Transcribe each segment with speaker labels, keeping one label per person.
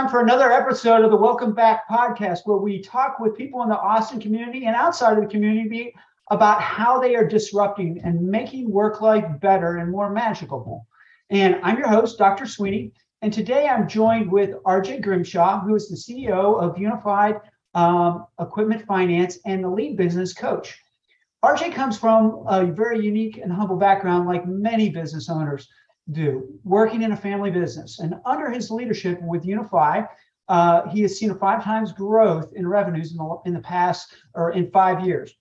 Speaker 1: time for another episode of the Welcome Back podcast, where we talk with people in the Austin community and outside of the community about how they are disrupting and making work life better and more magical. And I'm your host, Dr. Sweeney. And today I'm joined with RJ Grimshaw, who is the CEO of UniFi um, Equipment Finance and the lead business coach. RJ comes from a very unique and humble background, like many business owners do, working in a family business. And under his leadership with UniFi, uh, he has seen a five times growth in revenues in the, in the past or in five years.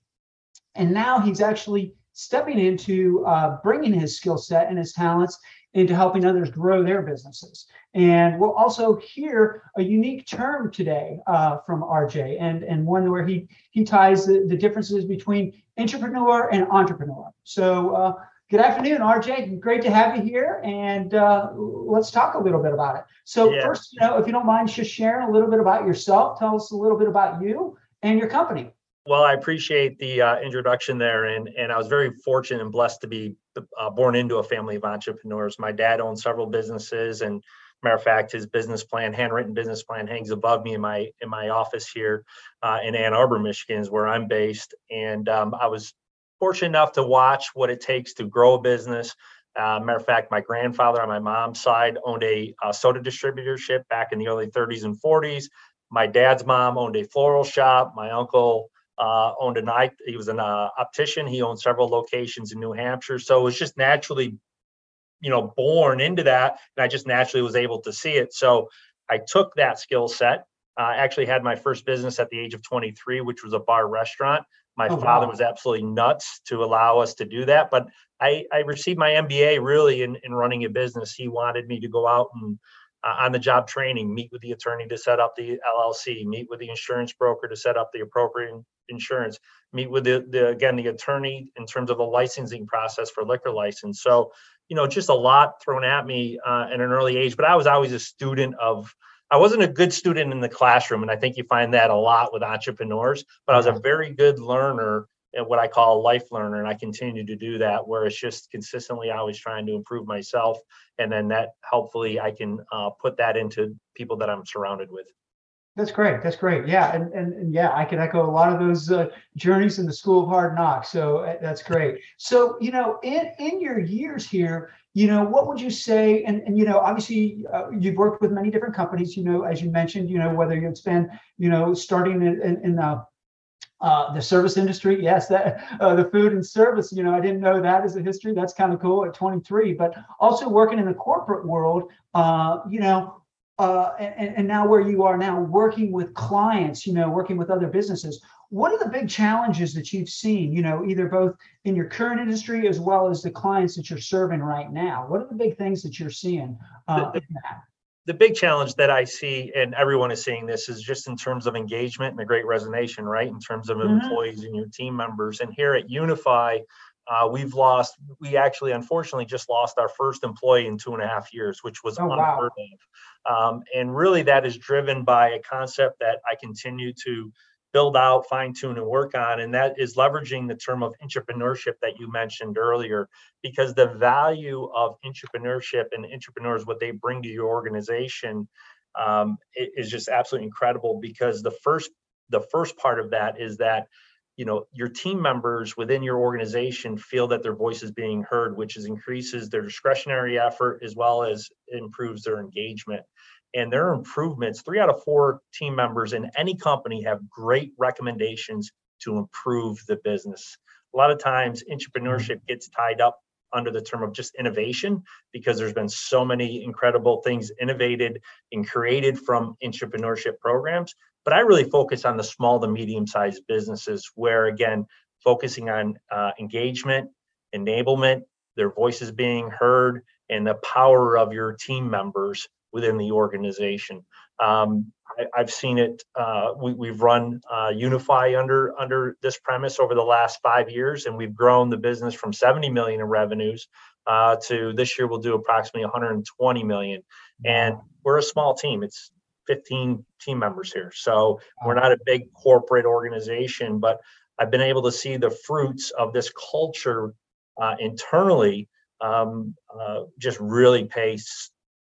Speaker 1: And now he's actually stepping into uh, bringing his skill set and his talents into helping others grow their businesses. And we'll also hear a unique term today uh, from RJ, and, and one where he he ties the, the differences between entrepreneur and intrapreneur. So uh, Good afternoon, RJ. Great to have you here, and uh, let's talk a little bit about it. So, yeah. first, you know, if you don't mind, just sharing a little bit about yourself. Tell us a little bit about you and your company.
Speaker 2: Well, I appreciate the uh, introduction there, and and I was very fortunate and blessed to be uh, born into a family of entrepreneurs. My dad owned several businesses, and matter of fact, his business plan, handwritten business plan, hangs above me in my in my office here uh, in Ann Arbor, Michigan, is where I'm based. And um, I was fortunate enough to watch what it takes to grow a business. Uh, matter of fact, my grandfather on my mom's side owned a, a, soda distributorship back in the early 30s and 40s. My dad's mom owned a floral shop. My uncle uh, owned an eye. He was an uh, optician. He owned several locations in New Hampshire. So it was just naturally, you know, born into that, and I just naturally was able to see it. So I took that skill set. I actually had my first business at the age of 23, which was a bar restaurant. My oh, father wow. was absolutely nuts to allow us to do that. But I, I received my MBA really in, in running a business. He wanted me to go out and uh, on the job training, meet with the attorney to set up the LLC, meet with the insurance broker to set up the appropriate insurance, meet with the, the again the attorney in terms of the licensing process for liquor license. So, you know, just a lot thrown at me uh, at an early age. But I was always a student of I wasn't a good student in the classroom, and I think you find that a lot with entrepreneurs. But I was a very good learner and what I call a life learner, and I continue to do that. Where it's just consistently always trying to improve myself, and then that hopefully I can uh, put that into people that I'm surrounded with.
Speaker 1: That's great. That's great. Yeah, and and, and yeah, I can echo a lot of those uh, journeys in the school of hard knocks. So uh, that's great. So you know, in in your years here, you know what would you say and, and you know obviously uh, you've worked with many different companies you know as you mentioned you know whether it's been you know starting in, in, in the uh, the service industry yes that uh, the food and service you know i didn't know that as a history that's kind of cool at 23 but also working in the corporate world uh, you know uh, and, and now where you are now working with clients you know working with other businesses what are the big challenges that you've seen you know either both in your current industry as well as the clients that you're serving right now? What are the big things that you're seeing uh,
Speaker 2: the, the big challenge that i see and everyone is seeing this is just in terms of engagement and the great resignation right? In terms of mm-hmm. employees and your team members. And here at UniFi uh, we've lost we actually unfortunately just lost our first employee in two and a half years which was oh, unheard wow. of um, and really that is driven by a concept that i continue to build out, fine tune, and work on. And that is leveraging the term of intrapreneurship that you mentioned earlier, because the value of intrapreneurship and intrapreneurs, what they bring to your organization, um, is just absolutely incredible. Because the first the first part of that is that you know your team members within your organization feel that their voice is being heard which is increases their discretionary effort as well as improves their engagement. And their improvements three out of four team members in any company have great recommendations to improve the business. A lot of times intrapreneurship gets tied up under the term of just innovation because there's been so many incredible things innovated and created from intrapreneurship programs but i really focus on the small to medium sized businesses where again focusing on uh, engagement enablement their voices being heard and the power of your team members within the organization. Um, I, have seen it. Uh, we, have run uh, UniFi under under this premise over the last five years, and we've grown the business from 70 million in revenues uh, to this year we'll do approximately 120 million. And we're a small team. It's 15 team members here, so we're not a big corporate organization. But I've been able to see the fruits of this culture uh, internally um, uh, just really pay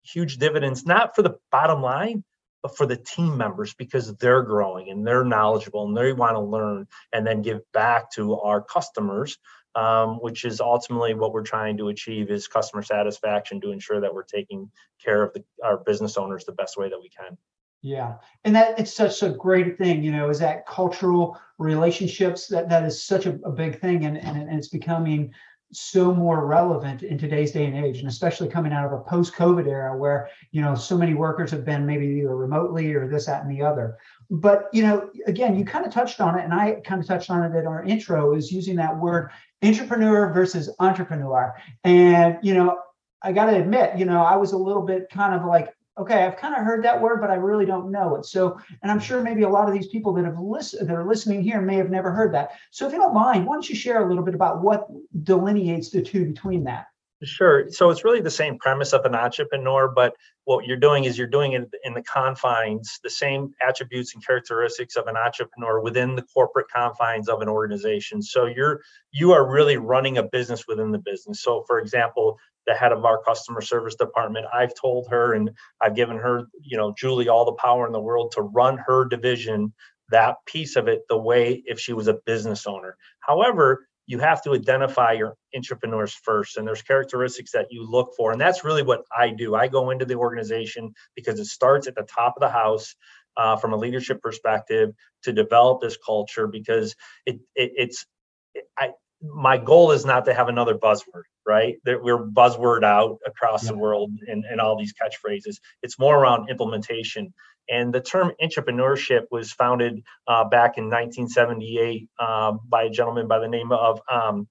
Speaker 2: huge dividends, not for the bottom line, but for the team members because they're growing and they're knowledgeable and they want to learn and then give back to our customers um, which is ultimately what we're trying to achieve is customer satisfaction to ensure that we're taking care of the, our business owners the best way that we can
Speaker 1: yeah. And that it's such a great thing you know is that cultural relationships that that is such a, a big thing and, and, and it's becoming so more relevant in today's day and age and especially coming out of a post-covid era where you know so many workers have been maybe either remotely or this that and the other. But you know again you kind of touched on it and i kind of touched on it in our intro is using that word intrapreneur versus entrepreneur. And you know i got to admit you know i was a little bit kind of like okay, I've kind of heard that word, but I really don't know it. So, and I'm sure maybe a lot of these people that have listened that are listening here may have never heard that. So, if you don't mind, why don't you share a little bit about what delineates the two between that?
Speaker 2: Sure. So it's really the same premise of an entrepreneur, but what you're doing is you're doing it in the confines, the same attributes and characteristics of an entrepreneur within the corporate confines of an organization. So you're you are really running a business within the business. So for example, the head of our customer service department, I've told her and I've given her, you know, Julie all the power in the world to run her division, that piece of it the way if she was a business owner. However, you have to identify your intrapreneurs first and there's characteristics that you look for and that's really what i do. I go into the organization because it starts at the top of the house uh, from a leadership perspective to develop this culture because it, it it's it, I, my goal is not to have another buzzword right that we're buzzword out across yeah. the world and, and all these catchphrases it's more around implementation and the term intrapreneurship was founded uh, back in 1978 uh, by a gentleman by the name of, um,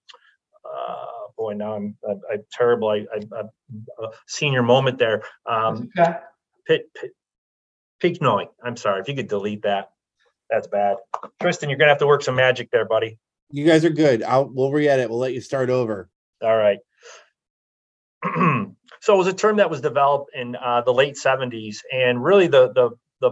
Speaker 2: uh, boy, now I'm, I'm, I'm terrible. I, I, I, senior moment there. Um, okay. Pit, Pit, Pignoi. I'm sorry. If you could delete that, that's bad. Tristan, you're going to have to work some magic there, buddy.
Speaker 3: You guys are good. I'll, we'll re-edit. We'll let you start over.
Speaker 2: All right. so it was a term that was developed in uh, the late 70s and really the the the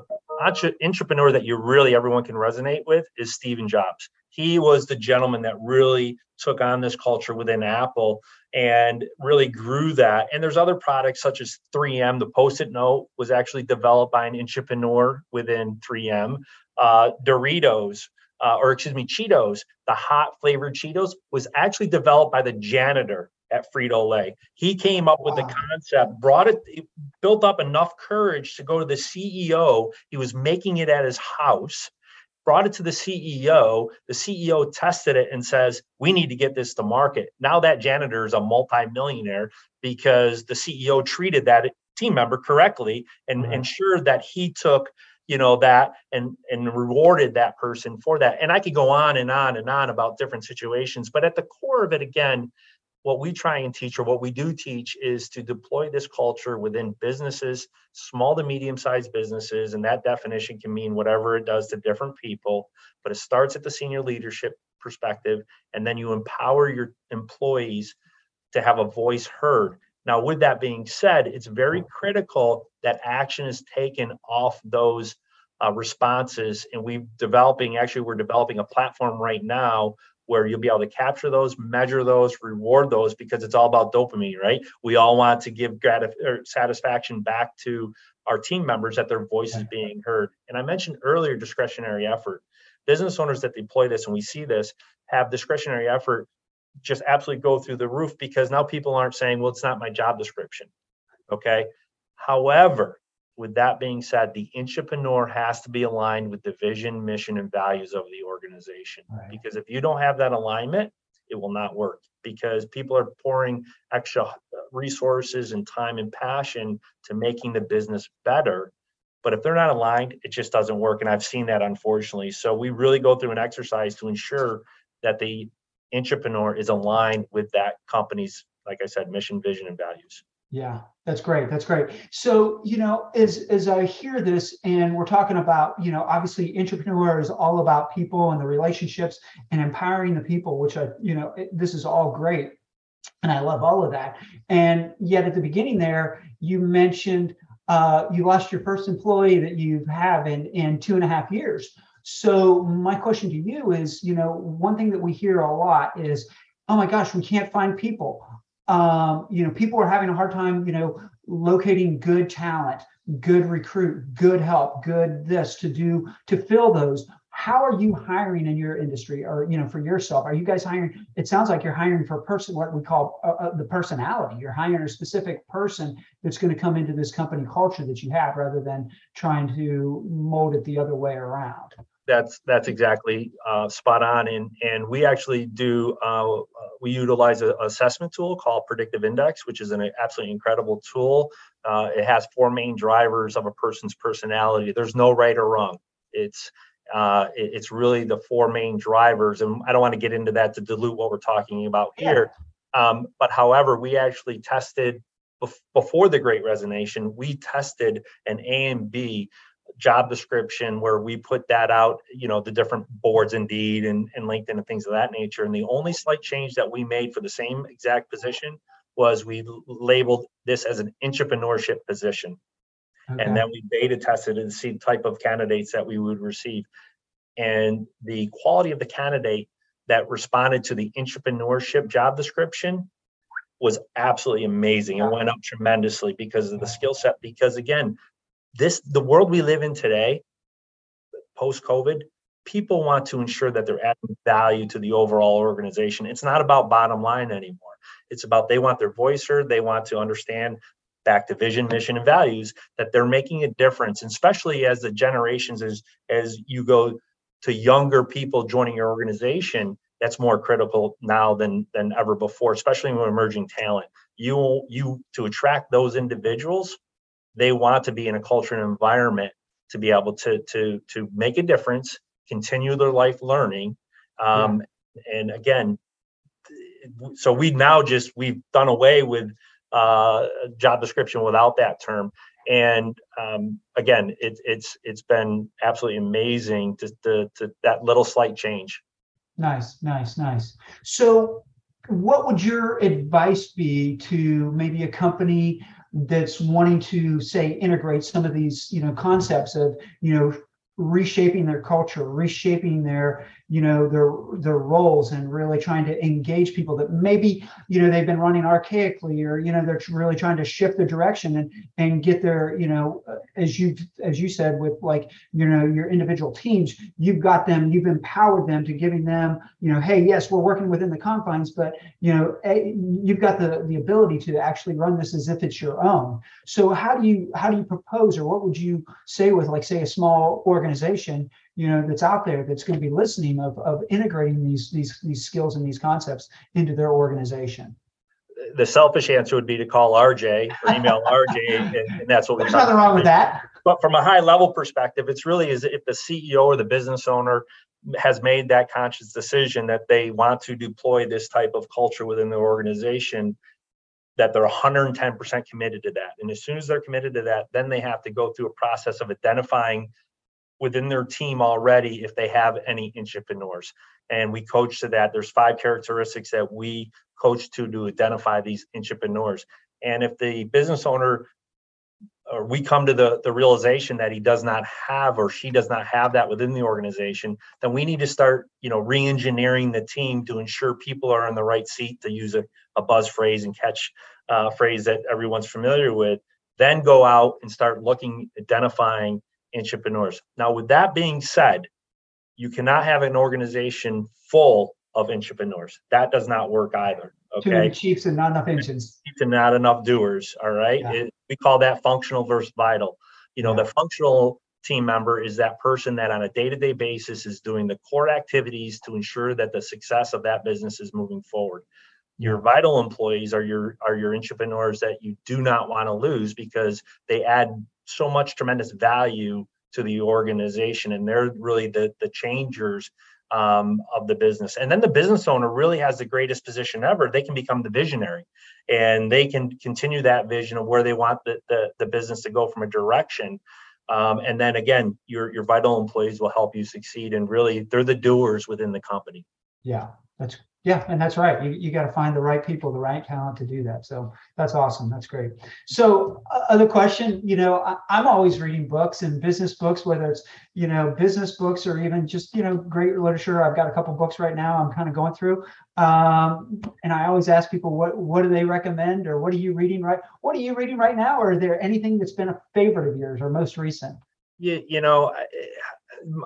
Speaker 2: intrapreneur that you really everyone can resonate with is Stephen Jobs. He was the gentleman that really took on this culture within Apple and really grew that. And there's other products such as 3M. The Post-it note was actually developed by an intrapreneur within 3M. Uh, Doritos, uh, or excuse me, Cheetos, the hot flavored Cheetos was actually developed by the janitor at Frito Lay. He came up with the concept, brought it, built up enough courage to go to the CEO. He was making it at his house, brought it to the CEO. The CEO tested it and says, We need to get this to market. Now that janitor is a multimillionaire because the CEO treated that team member correctly and mm-hmm. ensured that he took you know that and and rewarded that person for that. And i could go on and on and on about different situations but at the core of it again what we try and teach or what we do teach is to deploy this culture within businesses small to medium sized businesses and that definition can mean whatever it does to different people but it starts at the senior leadership perspective and then you empower your employees to have a voice heard now with that being said it's very critical that action is taken off those uh, responses and we're developing actually we're developing a platform right now where you'll be able to capture those, measure those, reward those because it's all about dopamine, right? We all want to give gratif- or satisfaction back to our team members that their voice is being heard. And I mentioned earlier discretionary effort. Business owners that deploy this and we see this have discretionary effort just absolutely go through the roof because now people aren't saying, well, it's not my job description. Okay. However, with that being said, the intrapreneur has to be aligned with the vision, mission, and values of the organization. Right. Because if you don't have that alignment, it will not work because people are pouring extra uh, resources and time and passion to making the business better. But if they're not aligned, it just doesn't work. And I've seen that unfortunately. So we really go through an exercise to ensure that the intrapreneur is aligned with that company's, like I said, mission, vision, and values.
Speaker 1: Yeah, that's great. That's great. So, you know, as as I hear this and we're talking about, you know, obviously intrapreneur is all about people and the relationships and empowering the people, which I, you know, it, this is all great. And I love all of that. And yet at the beginning there, you mentioned uh, you lost your first employee that you have in in two and a half years. So my question to you is, you know, one thing that we hear a lot is, oh my gosh, we can't find people um, you know, people are having a hard time, you know, locating good talent. good recruit, good help, good this to do to fill those. How are you hiring in your industry, or you know, for yourself? Are you guys hiring? It sounds like you're hiring for a person, what we call uh, uh, the personality. You're hiring a specific person that's going to come into this company culture that you have, rather than trying to mold it the other way around
Speaker 2: that's that's exactly uh, spot on. And and we actually do uh, we utilize an assessment tool called predictive index which is an absolutely incredible tool. Uh, it has four main drivers of a person's personality. There's no right or wrong. It's uh, it, it's really the four main drivers. And i don't want to get into that to dilute what we're talking about here. Um, but however we actually tested before the great resignation we tested an a and b job description where we put that out, you know, the different boards, Indeed and, and LinkedIn and things of that nature. And the only slight change that we made for the same exact position was we labeled this as an intrapreneurship position. Okay. And then we beta tested and see the type of candidates that we would receive. And the quality of the candidate that responded to the intrapreneurship job description was absolutely amazing. It went up tremendously because of the skill set. Because again, this the world we live in today post covid people want to ensure that they're adding value to the overall organization. It's not about bottom line anymore. It's about they want their voice heard. They want to understand back to vision mission and values that they're making a difference and especially as the generations as as you go to younger people joining your organization that's more critical now than than ever before especially with emerging talent. You you to attract those individuals they want to be in a culture and environment to be able to to to make a difference continue their life learning um, yeah. and again so we now just we've done away with uh, job description without that term. And um, again it, it's it's been absolutely amazing to, to, to that little slight change.
Speaker 1: Nice nice nice. So what would your advice be to maybe a company that's wanting to say integrate some of these you know concepts of you know reshaping their culture reshaping their you know their their roles and really trying to engage people that maybe you know they've been running archaically or you know they're really trying to shift the direction and and get their you know uh, as you as you said with like you know your individual teams you've got them you've empowered them to giving them you know hey yes we're working within the confines but you know you've got the the ability to actually run this as if it's your own. So how do you how do you propose or what would you say with like say a small organization you know that's out there that's going to be listening of, of integrating these these these skills and these concepts into their organization
Speaker 2: the selfish answer would be to call rj or email rj and, and that's what we.
Speaker 1: there's nothing wrong with that
Speaker 2: but from a high level perspective it's really is if the ceo or the business owner has made that conscious decision that they want to deploy this type of culture within the organization that they're 110% committed to that and as soon as they're committed to that then they have to go through a process of identifying within their team already if they have any intrapreneurs. And we coach to that. There's five characteristics that we coach to to identify these intrapreneurs. And if the business owner or we come to the, the realization that he does not have or she does not have that within the organization, then we need to start, you know, re-engineering the team to ensure people are in the right seat to use a, a buzz phrase and catch uh, phrase that everyone's familiar with. Then go out and start looking, identifying intrapreneurs. Now, with that being said, you cannot have an organization full of intrapreneurs. That does not work either. Okay. Too
Speaker 1: many chiefs and not enough engines.
Speaker 2: Chiefs and not enough doers. All right. Yeah. It, we call that functional versus vital. You know, yeah. the functional team member is that person that on a day-to-day basis is doing the core activities to ensure that the success of that business is moving forward. Your vital employees are your are your intrapreneurs that you do not want to lose because they add so much tremendous value to the organization and they're really the the changers um, of the business. And then the business owner really has the greatest position ever. They can become the visionary and they can continue that vision of where they want the, the, the business to go from a direction. Um, and then again your your vital employees will help you succeed and really they're the doers within the company.
Speaker 1: Yeah that's Yeah, and that's right. You, you got to find the right people, the right talent to do that. So that's awesome. That's great. So uh, other question, you know, I, I'm always reading books and business books, whether it's, you know, business books or even just, you know, great literature. I've got a couple books right now I'm kind of going through. Um, and I always ask people, what, what do they recommend or what are you reading right? What are you reading right now? Or is there anything that's been a favorite of yours or most recent?
Speaker 2: You, you know,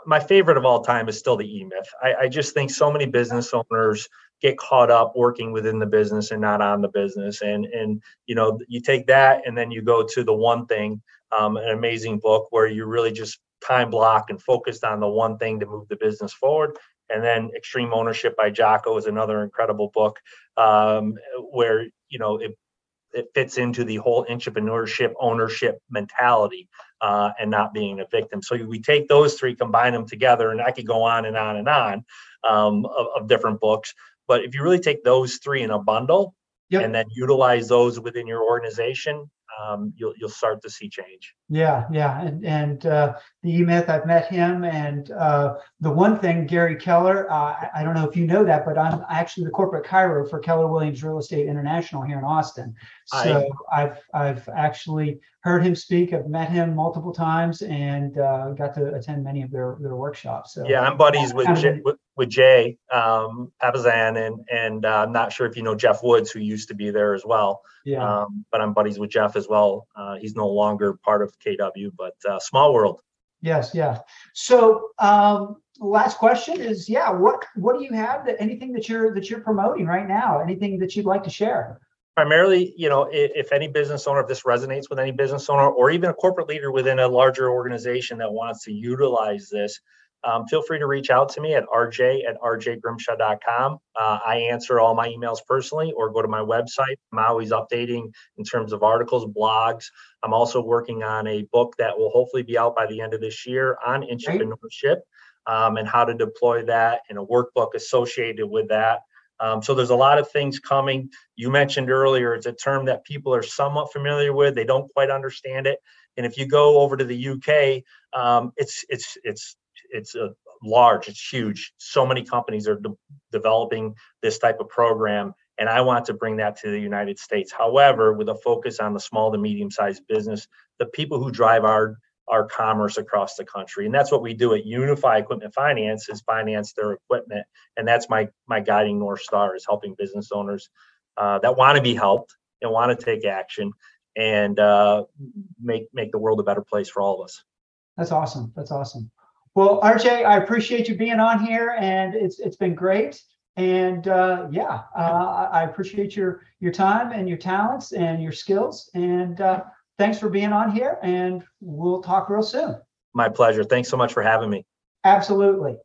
Speaker 2: my favorite of all time is still the E-Myth. I, I just think so many business owners get caught up working within the business and not on the business. And and you know, you take that and then you go to the one thing, um, an amazing book where you really just time block and focused on the one thing to move the business forward. And then Extreme Ownership by Jocko is another incredible book um, where you know it it fits into the whole intrapreneurship ownership mentality uh, and not being a victim. So we take those three, combine them together, and I could go on and on and on um, of, of, different books. But if you really take those three in a bundle yep. and then utilize those within your organization, um, you'll you'll start to see change.
Speaker 1: Yeah, yeah, and and uh, the E Myth, I've met him, and uh, the one thing, Gary Keller, uh, I, don't know if you know that, but I'm actually the corporate Chiro for Keller Williams Real Estate International here in Austin. So I, have I've actually heard him speak. I've met him multiple times and uh, got to attend many of their their workshops. So
Speaker 2: yeah, I'm buddies with Jay, with, with Jay um, and and uh, I'm not sure if you know Jeff Woods, who used to be there as well. Yeah. Um, but I'm buddies with Jeff as well. Uh, he's no longer part of KW, but uh, small world.
Speaker 1: Yes, yeah. So um, last question is, yeah, what what do you have that anything that you're that you're promoting right now? Anything that you'd like to share?
Speaker 2: Primarily, you know, if, if any business owner, if this resonates with any business owner, or even a corporate leader within a larger organization that wants to utilize this, um, feel free to reach out to me at rj at rjgrimshaw.com. Uh, I answer all my emails personally or go to my website. I'm always updating in terms of articles, blogs. I'm also working on a book that will hopefully be out by the end of this year on intrapreneurship um, and how to deploy that and a workbook associated with that. Um, so there's a lot of things coming. You mentioned earlier, it's a term that people are somewhat familiar with. They don't quite understand it. And if you go over to the UK, um, it's it's it's it's a large, it's huge. So many companies are de- developing this type of program, and I want to bring that to the United States. However, with a focus on the small to medium sized business, the people who drive our our commerce across the country, and that's what we do at UniFi Equipment Finance is finance their equipment, and that's my my guiding north star is helping business owners uh, that want to be helped and want to take action and uh, make make the world a better place for all of us.
Speaker 1: That's awesome. That's awesome. Well, RJ, I appreciate you being on here, and it's it's been great. And uh, yeah, uh, I appreciate your your time and your talents and your skills. And uh, thanks for being on here. And we'll talk real soon.
Speaker 2: My pleasure. Thanks so much for having me.
Speaker 1: Absolutely.